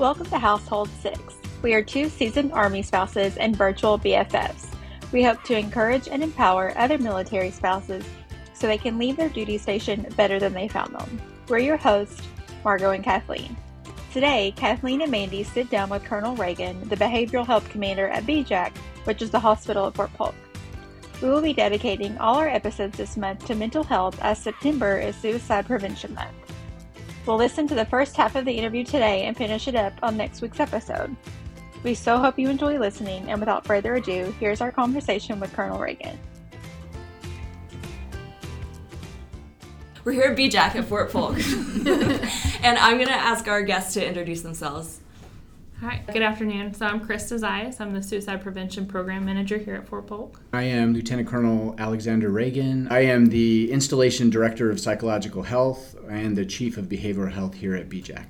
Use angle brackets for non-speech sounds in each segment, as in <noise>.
Welcome to Household 6. We are two seasoned Army spouses and virtual BFFs. We hope to encourage and empower other military spouses so they can leave their duty station better than they found them. We're your hosts, Margot and Kathleen. Today, Kathleen and Mandy sit down with Colonel Ragan, the Behavioral Health Commander at BJAC, which is the hospital at Fort Polk. We will be dedicating all our episodes this month to mental health as September is Suicide Prevention Month. We'll listen to the first half of the interview today and finish it up on next week's episode. We so hope you enjoy listening, and without further ado, here's our conversation with Colonel Ragan. We're here at BJAC at Fort Polk, <laughs> and I'm going to ask our guests to introduce themselves. Hi, good afternoon. So I'm Chris Zayas. I'm the Suicide Prevention Program Manager here at Fort Polk. I am Lieutenant Colonel Alexander Ragan. I am the Installation Director of Psychological Health and the Chief of Behavioral Health here at BJAC.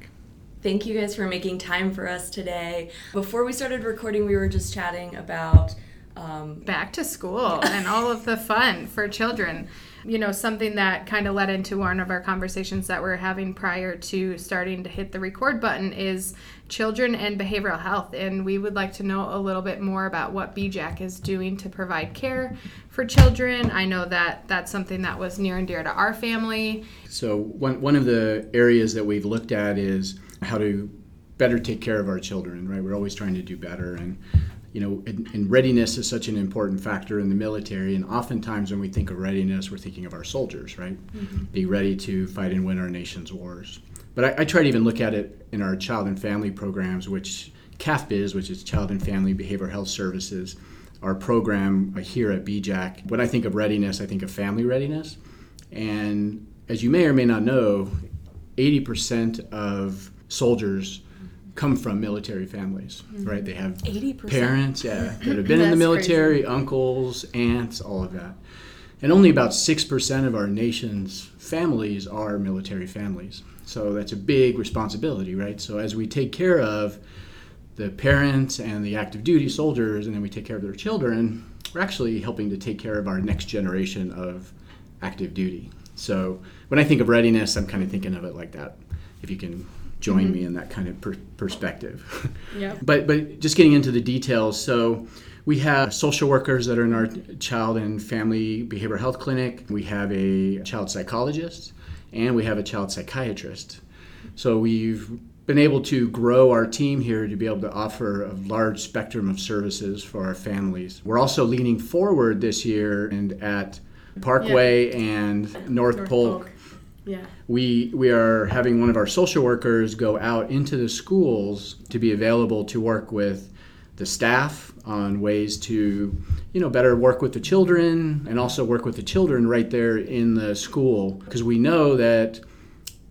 Thank you guys for making time for us today. Before we started recording, we were just chatting about um, back to school and all of the fun for children you know, something that kind of led into one of our conversations that we're having prior to starting to hit the record button is children and behavioral health. And we would like to know a little bit more about what BJAC is doing to provide care for children. I know that that's something that was near and dear to our family. So, one, one of the areas that we've looked at is how to better take care of our children, right? We're always trying to do better. And you know, and, and, readiness is such an important factor in the military. And oftentimes, when we think of readiness, we're thinking of our soldiers, right? Mm-hmm. Be ready to fight and win our nation's wars. But I, I, try to even look at it in our child and family programs, which CAFBIZ, which is Child and Family Behavioral Health Services, our program here at BJAC. When I think of readiness, I think of family readiness. And as you may or may not know, 80% of soldiers come from military families, mm-hmm. right? They have 80%. parents, yeah, <laughs> that have been in the military, crazy. uncles, aunts, all of that. And only about 6% of our nation's families are military families. So that's a big responsibility, right? So as we take care of the parents and the active duty soldiers, and then we take care of their children, we're actually helping to take care of our next generation of active duty. So when I think of readiness, I'm kind of thinking of it like that. If you can join mm-hmm. me in that kind of per- perspective. <laughs> Yeah. but but just getting into the details, so we have social workers that are in our child and family behavioral health clinic. We have a child psychologist, and we have a child psychiatrist. So we've been able to grow our team here to be able to offer a large spectrum of services for our families. We're also leaning forward this year and at Parkway yeah. and North, North Polk. Polk yeah. We we are having one of our social workers go out into the schools to be available to work with the staff on ways to you know better work with the children and also work with the children right there in the school because we know that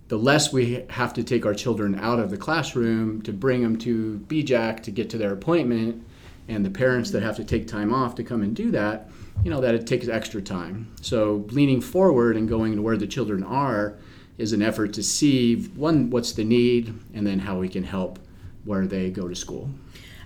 the less we have to take our children out of the classroom to bring them to BJAC to get to their appointment and the parents that have to take time off to come and do that you know that it takes extra time. So leaning forward and going to where the children are is an effort to see one what's the need and then how we can help where they go to school.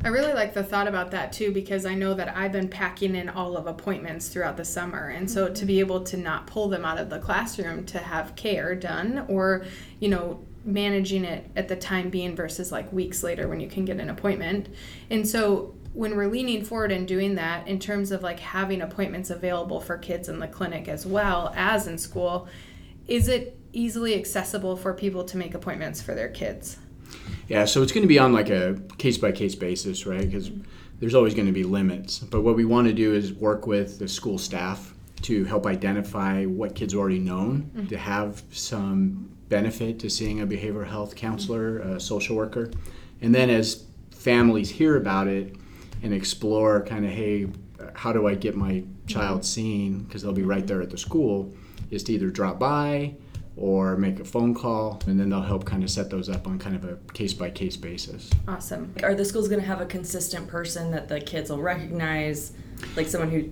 I really like the thought about that too because I know that I've been packing in all of appointments throughout the summer. And so to be able to not pull them out of the classroom to have care done or, you know, managing it at the time being versus like weeks later when you can get an appointment. And so when we're leaning forward and doing that in terms of like having appointments available for kids in the clinic as well as in school, is it easily accessible for people to make appointments for their kids? Yeah, so it's going to be on like a case by case basis, right? Because there's always going to be limits. But what we want to do is work with the school staff to help identify what kids are already known, mm-hmm. to have some benefit to seeing a behavioral health counselor, a social worker. And then as families hear about it, and explore kind of hey how do i get my child seen because they'll be right there at the school is to either drop by or make a phone call and then they'll help kind of set those up on kind of a case by case basis awesome are the schools going to have a consistent person that the kids will recognize like someone who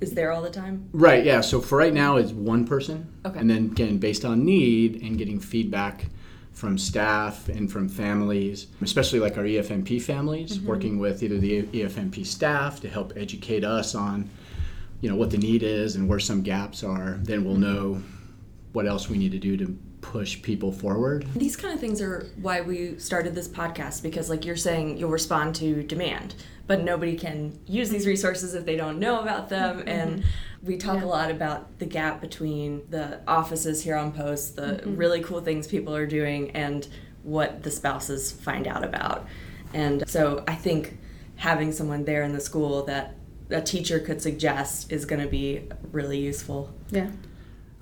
is there all the time right yeah so for right now it's one person okay and then again based on need and getting feedback from staff and from families, especially like our EFMP families, mm-hmm. working with either the EFMP staff to help educate us on, you know, what the need is and where some gaps are. Then we'll mm-hmm. know what else we need to do to push people forward. These kind of things are why we started this podcast because, like you're saying, you'll respond to demand, but nobody can use these resources if they don't know about them. Mm-hmm. And we talk Yeah. a lot about the gap between the offices here on post, the mm-hmm. really cool things people are doing, and what the spouses find out about. And so I think having someone there in the school that a teacher could suggest is going to be really useful. Yeah.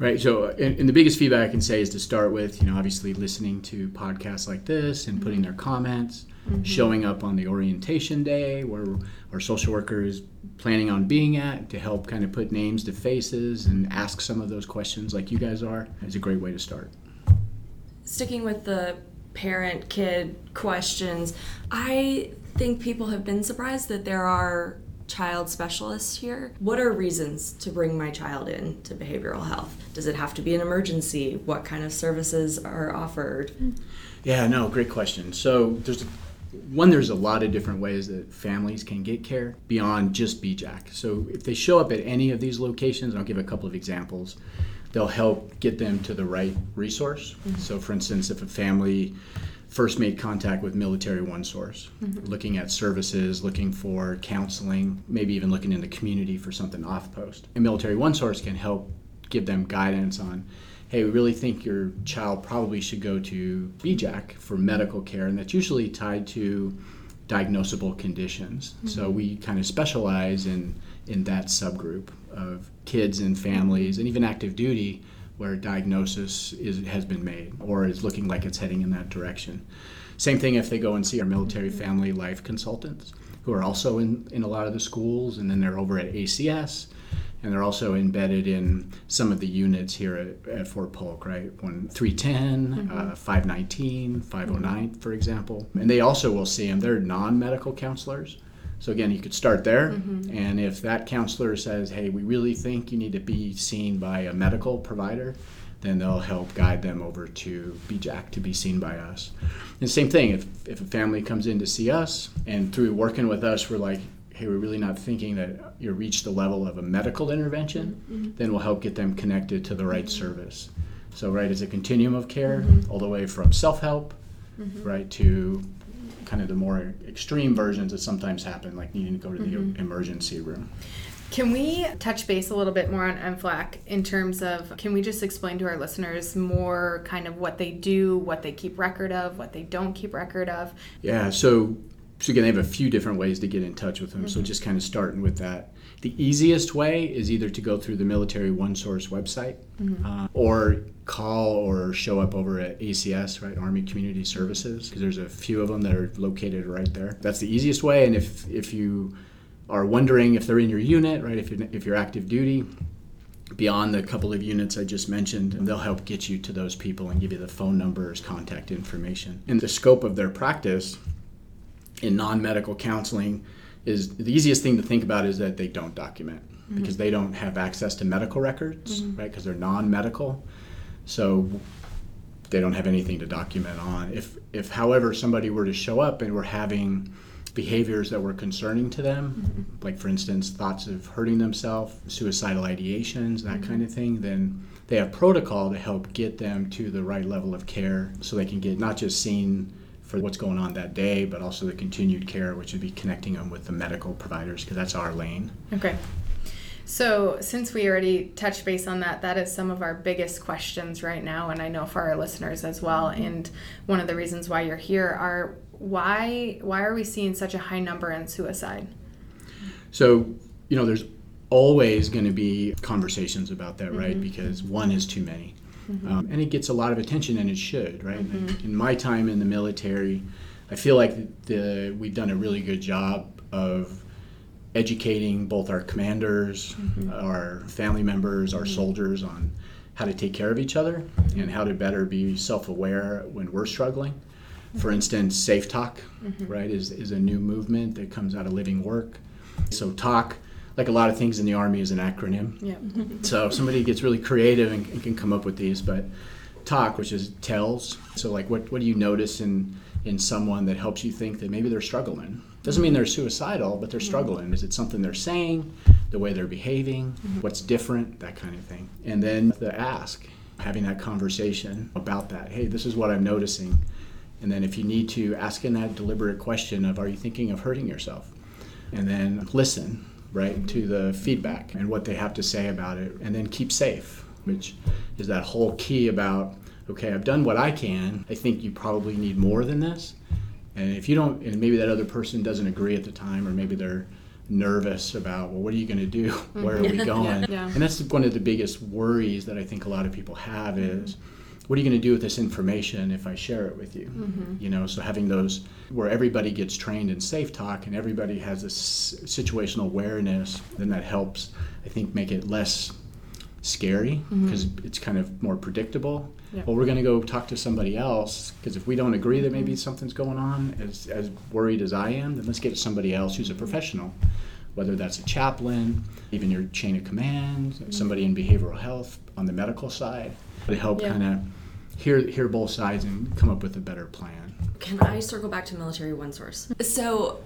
Right. So, and, and the biggest feedback I can say is to start with, you know, obviously listening to podcasts like this and putting mm-hmm. their comments, mm-hmm. showing up on the orientation day where our social worker is planning on being at to help kind of put names to faces and ask some of those questions like you guys are is a great way to start. sticking with the parent kid questions, I think people have been surprised that there are child specialists here. What are reasons to bring my child in to behavioral health? Does it have to be an emergency? What kind of services are offered? Yeah, no, great question. So there's one, there's a lot of different ways that families can get care beyond just BJAC. So if they show up at any of these locations, and I'll give a couple of examples, they'll help get them to the right resource. Mm-hmm. So for instance, if a family first made contact with Military One Source, mm-hmm. looking at services, looking for counseling, maybe even looking in the community for something off post. And Military One Source can help give them guidance on, hey, we really think your child probably should go to BJAC for medical care, and that's usually tied to diagnosable conditions. So mm-hmm. we kind of specialize in in that subgroup of kids and families, and even active duty, where a diagnosis is has been made or is looking like it's heading in that direction. Same thing if they go and see our military mm-hmm. family life consultants, who are also in, in a lot of the schools, and then they're over at ACS, and they're also embedded in some of the units here at, at Fort Polk, right? One 310, mm-hmm. uh, 519, 509, mm-hmm. for example. And they also will see them. They're non-medical counselors. So again, you could start there, mm-hmm. and if that counselor says, "Hey, we really think you need to be seen by a medical provider," then they'll help guide them over to BJAC to be seen by us. And same thing, if, if a family comes in to see us, and through working with us, we're like, hey, we're really not thinking that you reach the level of a medical intervention, mm-hmm. then we'll help get them connected to the right mm-hmm. service. So, right, it's a continuum of care, all the way from self help, right, to kind of the more extreme versions that sometimes happen, like needing to go to the mm-hmm. emergency room. Can we touch base a little bit more on MFLC in terms of can we just explain to our listeners more kind of what they do, what they keep record of, what they don't keep record of? Yeah, so so again, they have a few different ways to get in touch with them. So mm-hmm. just kind of starting with that. The easiest way is either to go through the Military One Source website, uh, or call or show up over at ACS, right, Army Community Services, because there's a few of them that are located right there. That's the easiest way. And if if you are wondering if they're in your unit, right, if you're, if you're active duty, beyond the couple of units I just mentioned, they'll help get you to those people and give you the phone numbers, contact information. And the scope of their practice in non-medical counseling is the easiest thing to think about is that they don't document mm-hmm. because they don't have access to medical records, mm-hmm. right? Because they're non-medical, so they don't have anything to document on. If, if, however, somebody were to show up and we're having behaviors that were concerning to them, mm-hmm. like for instance, thoughts of hurting themselves, suicidal ideations, that kind of thing, then they have protocol to help get them to the right level of care so they can get not just seen for what's going on that day, but also the continued care, which would be connecting them with the medical providers because that's our lane. Okay. So, since we already touched base on that, that is some of our biggest questions right now, and I know for our listeners as well. And one of the reasons why you're here are why why are we seeing such a high number in suicide? So, you know, there's always going to be conversations about that, right? Mm-hmm. Because one is too many. Mm-hmm. Um, and it gets a lot of attention, and it should, right? Mm-hmm. In my time in the military, I feel like the, we've done a really good job of educating both our commanders, mm-hmm. our family members, our soldiers on how to take care of each other and how to better be self aware when we're struggling. For instance, Safe Talk, right, is, is a new movement that comes out of living work. So, talk, like a lot of things in the Army, is an acronym. Yeah. <laughs> So somebody gets really creative and, and can come up with these, but talk, which is tells. So like, what, what do you notice in in someone that helps you think that maybe they're struggling? Doesn't mean they're suicidal, but they're mm-hmm. struggling. Is it something they're saying, the way they're behaving, mm-hmm. what's different, that kind of thing? And then the ask. having that conversation about that. Hey, this is what I'm noticing. And then if you need to, asking that deliberate question of, are you thinking of hurting yourself? And then listen, right, to the feedback and what they have to say about it. And then keep safe, which is that whole key about, okay, I've done what I can. I think you probably need more than this. And if you don't, and maybe that other person doesn't agree at the time, or maybe they're nervous about, well, what are you going to do? Mm-hmm. Where are we <laughs> going? Yeah. And that's one of the biggest worries that I think a lot of people have is, what are you going to do with this information if I share it with you? Mm-hmm. You know, so having those where everybody gets trained in safe talk and everybody has this situational awareness, then that helps, I think, make it less scary mm-hmm. because it's kind of more predictable. Yep. Well, we're going to go talk to somebody else because if we don't agree that maybe mm-hmm. something's going on, as, as worried as I am, then let's get somebody else who's a professional, whether that's a chaplain, even your chain of command, mm-hmm. somebody in behavioral health on the medical side, to help Yeah. kind of hear hear both sides and come up with a better plan. Can I circle back to military one source? So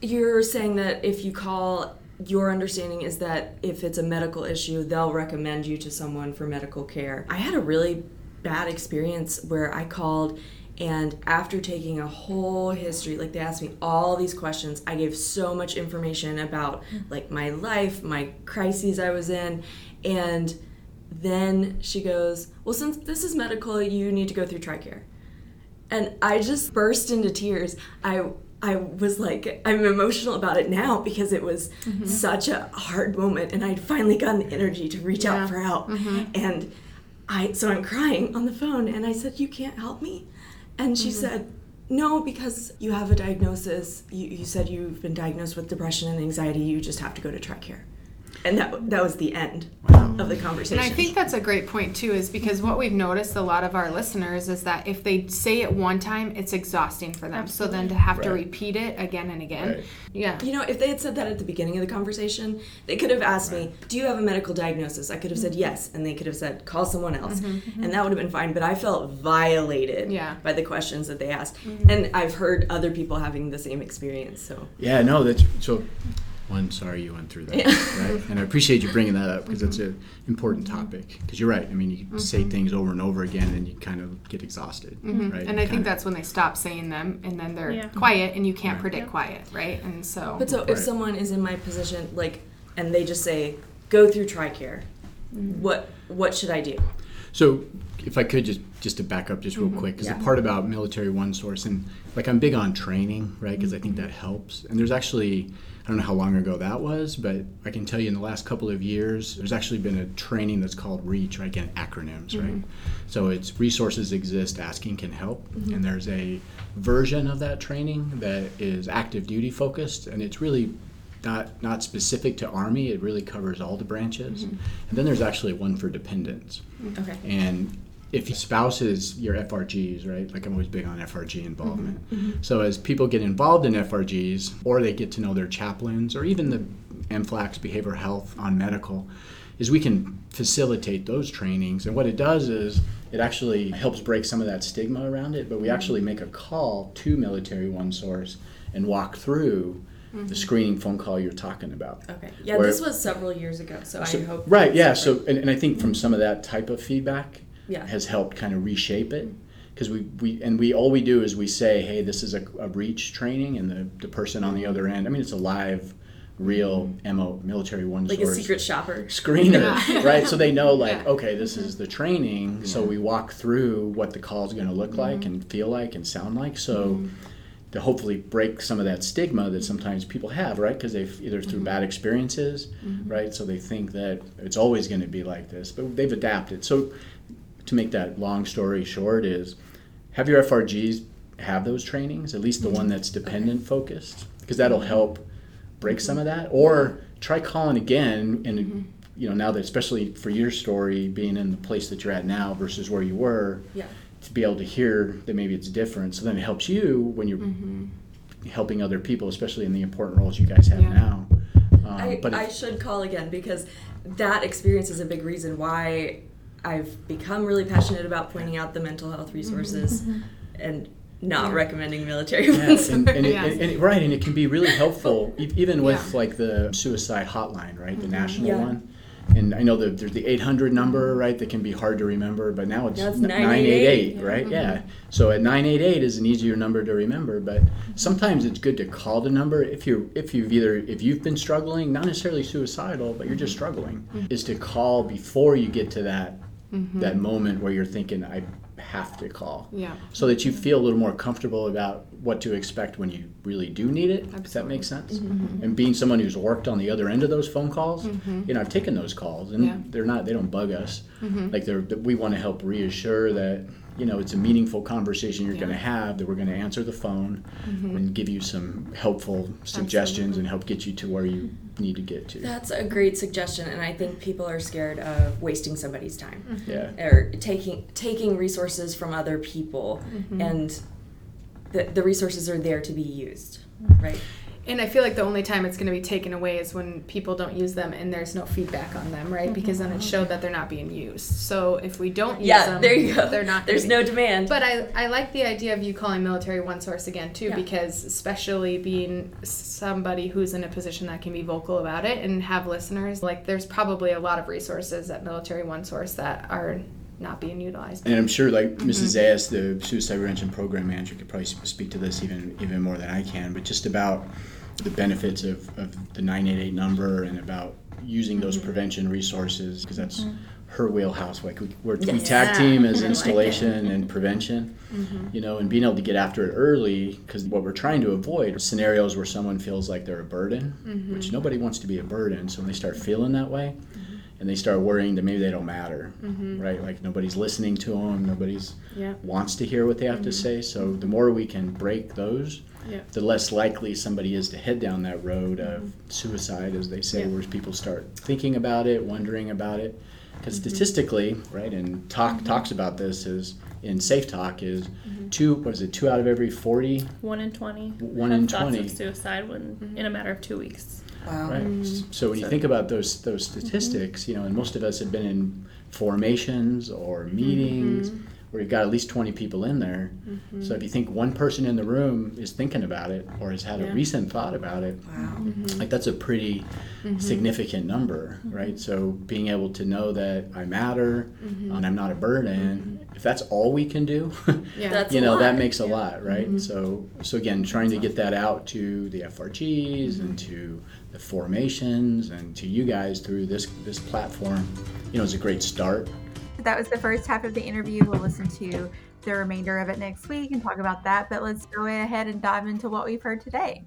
you're saying that if you call your understanding is that if it's a medical issue, they'll recommend you to someone for medical care. I had a really bad experience where I called and after taking a whole history, like they asked me all these questions, I gave so much information about mm. like my life, my crises I was in, and then she goes, "Well, since this is medical, you need to go through TRICARE." and I just burst into tears. I I was like I'm emotional about it now because it was mm-hmm. such a hard moment and I'd finally gotten the energy to reach Yeah. out for help. Mm-hmm. And I so I'm crying on the phone and I said, "You can't help me?" And she mm-hmm. said, "No, because you have a diagnosis. You, you said you've been diagnosed with depression and anxiety. You just have to go to TRICARE." And that that was the end of the conversation. And I think that's a great point too, is because what we've noticed a lot of our listeners is that if they say it one time, it's exhausting for them. So then to have to repeat it again and again, Right. yeah, You know, if they had said that at the beginning of the conversation, they could have asked me, Do you have a medical diagnosis? I could have said mm-hmm. yes, and they could have said, Call someone else. Mm-hmm, mm-hmm. And that would have been fine. But I felt violated Yeah. by the questions that they asked. And I've heard other people having the same experience. So, Yeah, no, that's so. One, sorry you went through that, right? And I appreciate you bringing that up because it's mm-hmm. an important topic. Because you're right. I mean, you can say mm-hmm. things over and over again, and you kind of get exhausted, mm-hmm. right? and I think kinda- that's when they stop saying them, and then they're Yeah. quiet, and you can't Yeah. predict quiet, right? And so, but so if Right. someone is in my position, like, and they just say, Go through TRICARE, what what should I do? So, if I could just just to back up just real quick, because Yeah. the part about military one source and like I'm big on training, right? Because I think that helps. And there's actually I don't know how long ago that was, but I can tell you in the last couple of years, there's actually been a training that's called REACH, right? Again, acronyms, right? Mm-hmm. So it's resources exist, asking can help, mm-hmm. and there's a version of that training that is active duty focused, and it's really not not specific to Army. It really covers all the branches. Mm-hmm. And then there's actually one for dependents. Okay. And if your spouse is your FRGs, right? Like I'm always big on FRG involvement. Mm-hmm. Mm-hmm. So as people get involved in FRGs, or they get to know their chaplains, or even the MFLCs behavioral health on medical, is we can facilitate those trainings. And what it does is it actually helps break some of that stigma around it. But we mm-hmm. actually make a call to Military One Source and walk through the screening phone call you're talking about. Okay. Yeah, Where- this was several years ago, so, So- I hope. right, yeah. different. So, and, and I think from some of that type of feedback, Yeah. has helped kind of reshape it. Because we, we and we all we do is we say, hey, this is a, a reach training, and the, the person on the other end. I mean, it's a live, real mo military one like a secret shopper. screener, <laughs> right? So they know like, Yeah. okay, this is the training. So we walk through what the call is going to look mm-hmm. like and feel like and sound like. So mm-hmm. to hopefully break some of that stigma that sometimes people have, right? Because they've either through mm-hmm. bad experiences, right? So they think that it's always going to be like this, but they've adapted. So to make that long story short is have your FRGs have those trainings, at least the one mm-hmm. that's dependent focused, because that'll mm-hmm. help break some of that. Or try calling again and mm-hmm. you know now that especially for your story being in the place that you're at now versus where you were Yeah. to be able to hear that maybe it's different. So then it helps you when you're helping other people especially in the important roles you guys have Yeah. now. Um, I, I should call again because that experience is a big reason why I've become really passionate about pointing out the mental health resources mm-hmm. and not recommending military Yeah, ones. and, and, it, Yeah. and, and- right, and it can be really helpful, <laughs> even with Yeah. like the suicide hotline, right, the mm-hmm. national Yeah. one. and I know that there's the 800 number, mm-hmm. right, that can be hard to remember, but now it's, 988, 988, right? Yeah. So at 988 is an easier number to remember, but sometimes it's good to call the number if you if you've either if you've been struggling, not necessarily suicidal, but you're just struggling, is to call before you get to that Mm-hmm. that moment where you're thinking I have to call. Yeah. So that you feel a little more comfortable about what to expect when you really do need it. If that makes sense. Mm-hmm. And being someone who's worked on the other end of those phone calls, mm-hmm. you know, I've taken those calls, and Yeah. they're not, they don't bug us. Like they're, we want to help reassure that you know it's a meaningful conversation you're going to have. That we're going to answer the phone mm-hmm. and give you some helpful suggestions and help get you to where you need to get to. That's a great suggestion, and I think people are scared of wasting somebody's time mm-hmm. Yeah. or taking taking resources from other people, mm-hmm. and the the resources are there to be used, right? And I feel like the only time it's going to be taken away is when people don't use them and there's no feedback on them, right? Mm-hmm. Because then it oh, showed that they're not being used. So if we don't use Yeah, them, there you go. they're not. There's no be- demand. But I, I like the idea of you calling military one source again too, Yeah. because especially being somebody who's in a position that can be vocal about it and have listeners, like there's probably a lot of resources at military one source that are not being utilized. And I'm sure, like Mrs. Mm-hmm. Zayas, the suicide prevention program manager, could probably speak to this even even more than I can. But just about the benefits of, of the 988 number and about using those mm-hmm. prevention resources because that's mm-hmm. her wheelhouse. Like we, we're, we tag team as <laughs> I like installation and prevention, mm-hmm. you know, and being able to get after it early because what we're trying to avoid are scenarios where someone feels like they're a burden, which nobody wants to be a burden. So when they start feeling that way, and they start worrying that maybe they don't matter, mm-hmm. right? Like nobody's listening to them, nobody's Yeah. wants to hear what they have to mm-hmm. say. So the more we can break those, Yeah. the less likely somebody is to head down that road of mm-hmm. suicide, as they say, Yeah. where people start thinking about it, wondering about it. Because statistically, right, and talk talks about this is in Safe Talk is two was it two out of every forty One in 20. One in thoughts 20. of suicide when, in a matter of two weeks. Wow. Right. Hmm. So when you think about those those statistics, you know, and most of us have been in formations or mm-hmm. meetings where you've got at least 20 people in there. So mm-hmm. if you think one person in the room is thinking about it or has had a recent thought about it, Wow. Mm-hmm. like that's a pretty mm-hmm. significant number, right? So being able to know that I matter and I'm not a burden, if that's all we can do, <laughs> Yeah. That's you know, that makes a lot right? So so again trying to get that out to the frgs and to the formations and to you guys through this this platform you know is a great start That was the first half of the interview. We'll listen to the remainder of it next week and talk about that. But let's go ahead and dive into what we've heard today.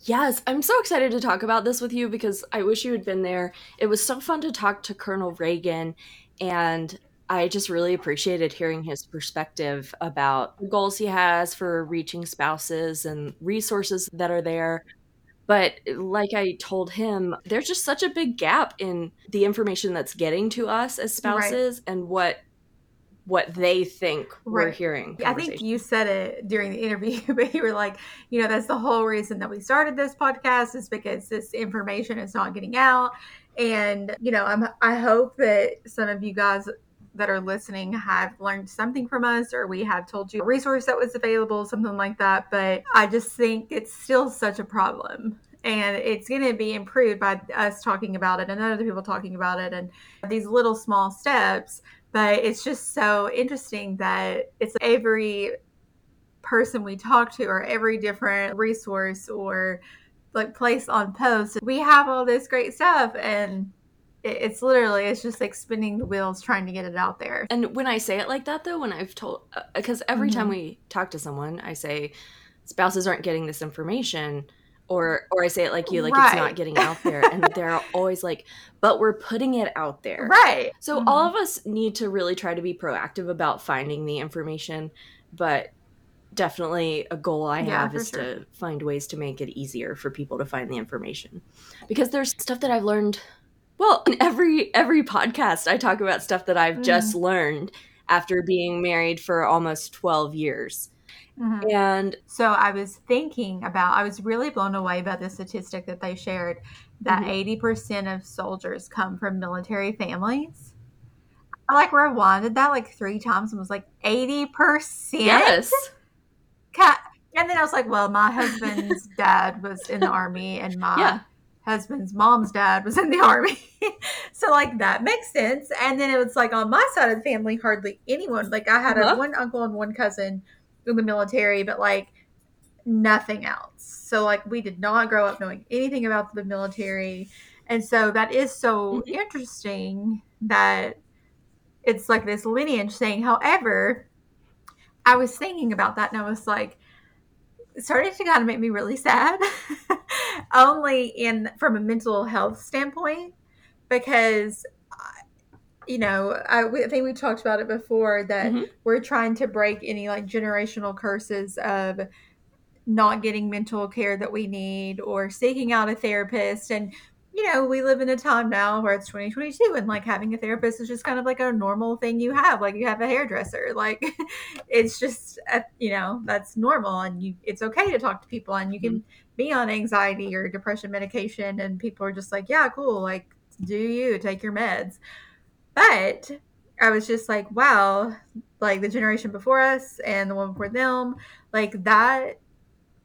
Yes, I'm so excited to talk about this with you because I wish you had been there. It was so fun to talk to Colonel Ragan, and I just really appreciated hearing his perspective about the goals he has for reaching spouses and resources that are there. But like I told him, there's just such a big gap in the information that's getting to us as Right. spouses and what what they think we're hearing. I think you said it during the interview, <laughs> but you were like, you know, that's the whole reason that we started this podcast is because this information is not getting out. And, you know, I'm, I hope that some of you guys that are listening have learned something from us or we have told you a resource that was available, something like that. But I just think it's still such a problem. And it's going to be improved by us talking about it and other people talking about it and these little small steps but it's just so interesting that it's every person we talk to or every different resource or like place on post we have all this great stuff and it's literally it's just like spinning the wheels trying to get it out there And when I say it like that, though, when I've told, because every time Mhm. we talk to someone, I say spouses aren't getting this information, or or I say it like you, like it's not getting out there, and <laughs> they're always like, but we're putting it out there. right So Mhm. all of us need to really try to be proactive about finding the information, but definitely a goal I Yeah, have is sure. to find ways to make it easier for people to find the information. Because there's stuff that I've learned well, in every every podcast I talk about stuff that I've Mm. just learned after being married for almost 12 years. Mhm. And so i was thinking about i was really blown away by the statistic that they shared that Mhm. 80% of soldiers come from military families i like rewinded that like three times and was like 80% yes. And then I was like, well, my husband's <laughs> dad was in the army, and my Yeah. Husband's mom's dad was in the <laughs> army. so like that makes sense. And then it was like on my side of the family, hardly anyone. Like I had Uh-huh. a, one uncle and one cousin in the military, but like nothing else. So like we did not grow up knowing anything about the military. And so that is so Mhm. interesting that it's like this lineage thing. However, I was thinking about that and I was like, it started to kind of make me really sad. <laughs> Only in from a mental health standpoint, because you know, I, I think we talked about it before that Mhm. we're trying to break any like generational curses of not getting mental care that we need or seeking out a therapist and you know we live in a time now where it's 2022 and like having a therapist is just kind of like a normal thing you have like you have a hairdresser <laughs> like it's just uh you know that's normal and you it's okay to talk to people and you can be on anxiety or depression medication and people are just like yeah cool like do you take your meds. But i was just like wow like the generation before us and the one before them like that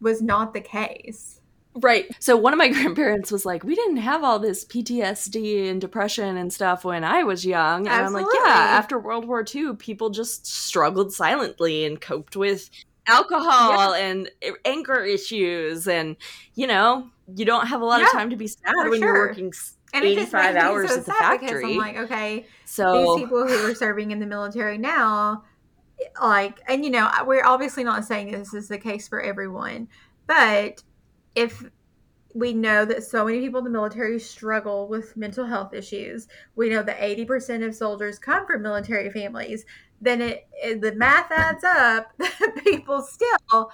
was not the case Right. So one of my <laughs> grandparents was like, "We didn't have all this PTSD and depression and stuff when I was young." And I'm like, "Yeah, after World War II, people just struggled silently and coped with alcohol and anger issues and, you know, you don't have a lot of time to be sad when you're working and 85 hours so at the factory. I'm like, okay, so these people who are serving in the military now, like, and you know, we're obviously not saying this is the case for everyone, but if we know that so many people in the military struggle with mental health issues, we know that 80% of soldiers come from military families, then it, it the math adds up. <laughs> That people still,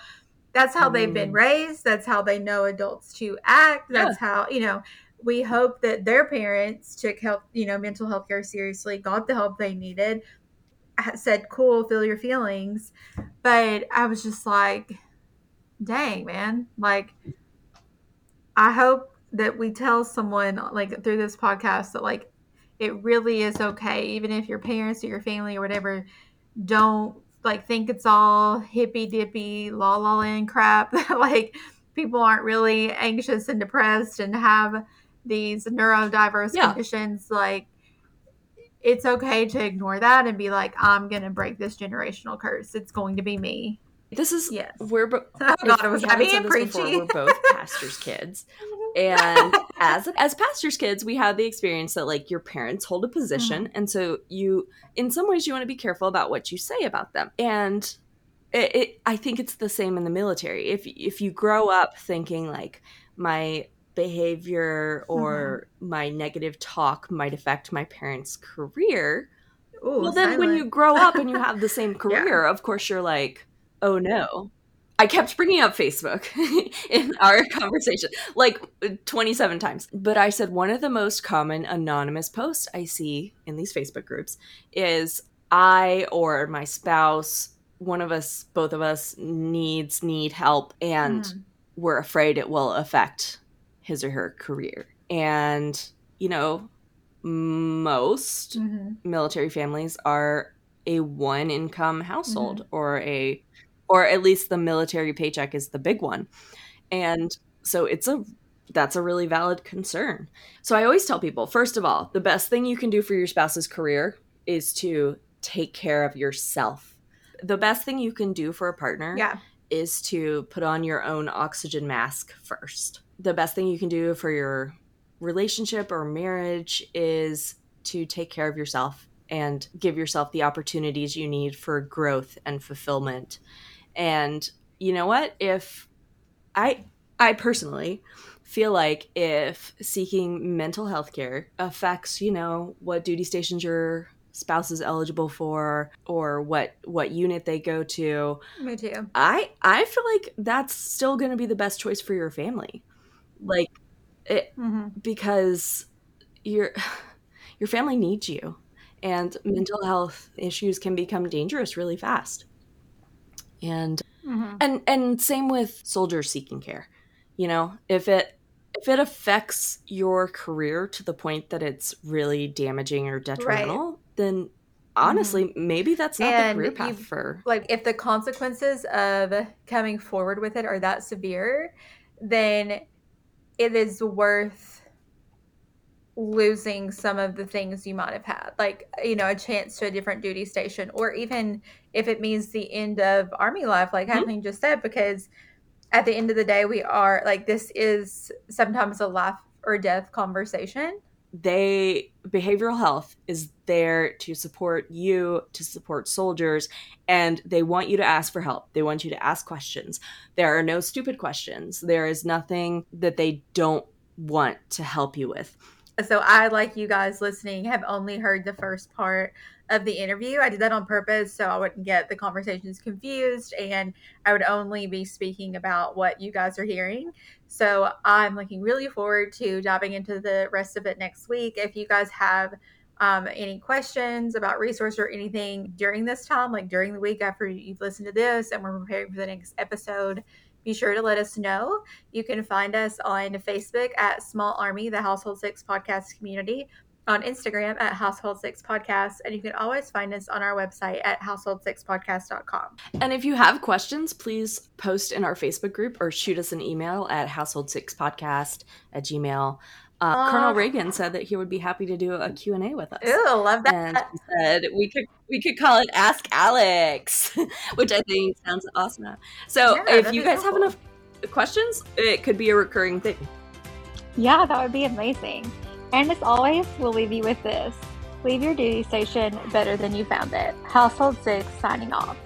that's how they've been Mm. raised. That's how they know adults to act. That's how, you know, we hope that their parents took help, you know, mental health care seriously, got the help they needed, said, cool, feel your feelings. But I was just like, dang, man. Like, I hope that we tell someone, like, through this podcast that, like, it really is okay, even if your parents or your family or whatever don't like think it's all hippy dippy, la la land crap. <laughs> like, people aren't really anxious and depressed and have these neurodiverse Yeah. conditions. Like, it's okay to ignore that and be like, I'm going to break this generational curse. It's going to be me. This is Yes. we're bo- <laughs> Oh, God, it was heavy and this before, preachy. we're both pastors' kids. <laughs> and as as pastors kids we have the experience that like your parents hold a position Mm-hmm. and so you in some ways you want to be careful about what you say about them and it, it i think it's the same in the military if if you grow up thinking like my behavior or Mm-hmm. my negative talk might affect my parents career Ooh, well then when you grow up and you <laughs> have the same career of course you're like oh no i kept bringing up facebook <laughs> in our conversation like 27 times but i said one of the most common anonymous posts i see in these facebook groups is i or my spouse one of us both of us needs need help and Mhm. we're afraid it will affect his or her career and you know most Mhm. military families are a one income household mm-hmm. or a or at least the military paycheck is the big one and so it's a that's a really valid concern so i always tell people first of all the best thing you can do for your spouse's career is to take care of yourself the best thing you can do for a partner Yeah. is to put on your own oxygen mask first. The best thing you can do for your relationship or marriage is to take care of yourself and give yourself the opportunities you need for growth and fulfillment. And you know what? If I I personally feel like if seeking mental health care affects, you know, what duty stations your spouse is eligible for or what what unit they go to, Me too. I I feel like that's still going to be the best choice for your family. Like it hmm because your <sighs> your family needs you and mental health issues can become dangerous really fast. And hmm and and same with soldiers seeking care. You know, if it if it affects your career to the point that it's really damaging or detrimental, then honestly, maybe that's not And the career path you- for Like, if the consequences of coming forward with it are that severe, then it is worth losing some of the things you might have had, like, you know, a chance to a different duty station, or even if it means the end of Army life, like mm-hmm. Kathleen just said, because at the end of the day, we are like, this is sometimes a life or death conversation. They, behavioral health is there to support you, to support soldiers, and they want you to ask for help. They want you to ask questions. There are no stupid questions. There is nothing that they don't want to help you with. So I, like you guys listening, have only heard the first part of the interview. I did that on purpose so I wouldn't get the conversations confused and I would only be speaking about what you guys are hearing. So I'm looking really forward to diving into the rest of it next week. If you guys have um, any questions about resource or anything during this time, like during the week after you've listened to this and we're preparing for the next episode, be sure to let us know. You can find us on Facebook at Small Army, the Household Six podcast community, on Instagram at Household Six Podcast, and you can always find us on our website at household6podcast.com. And if you have questions, please post in our Facebook group or shoot us an email at household6podcast at gmail. Uh, uh, Colonel Ragan said that he would be happy to do a Q&A with us. Ooh, love that. And he said we could we could call it Ask Alex, <laughs> which I think sounds awesome. So yeah, if you guys cool. have enough questions, it could be a recurring thing. Yeah, that would be amazing. And as always, we'll leave you with this. Leave your duty station better than you found it. Household 6 signing off.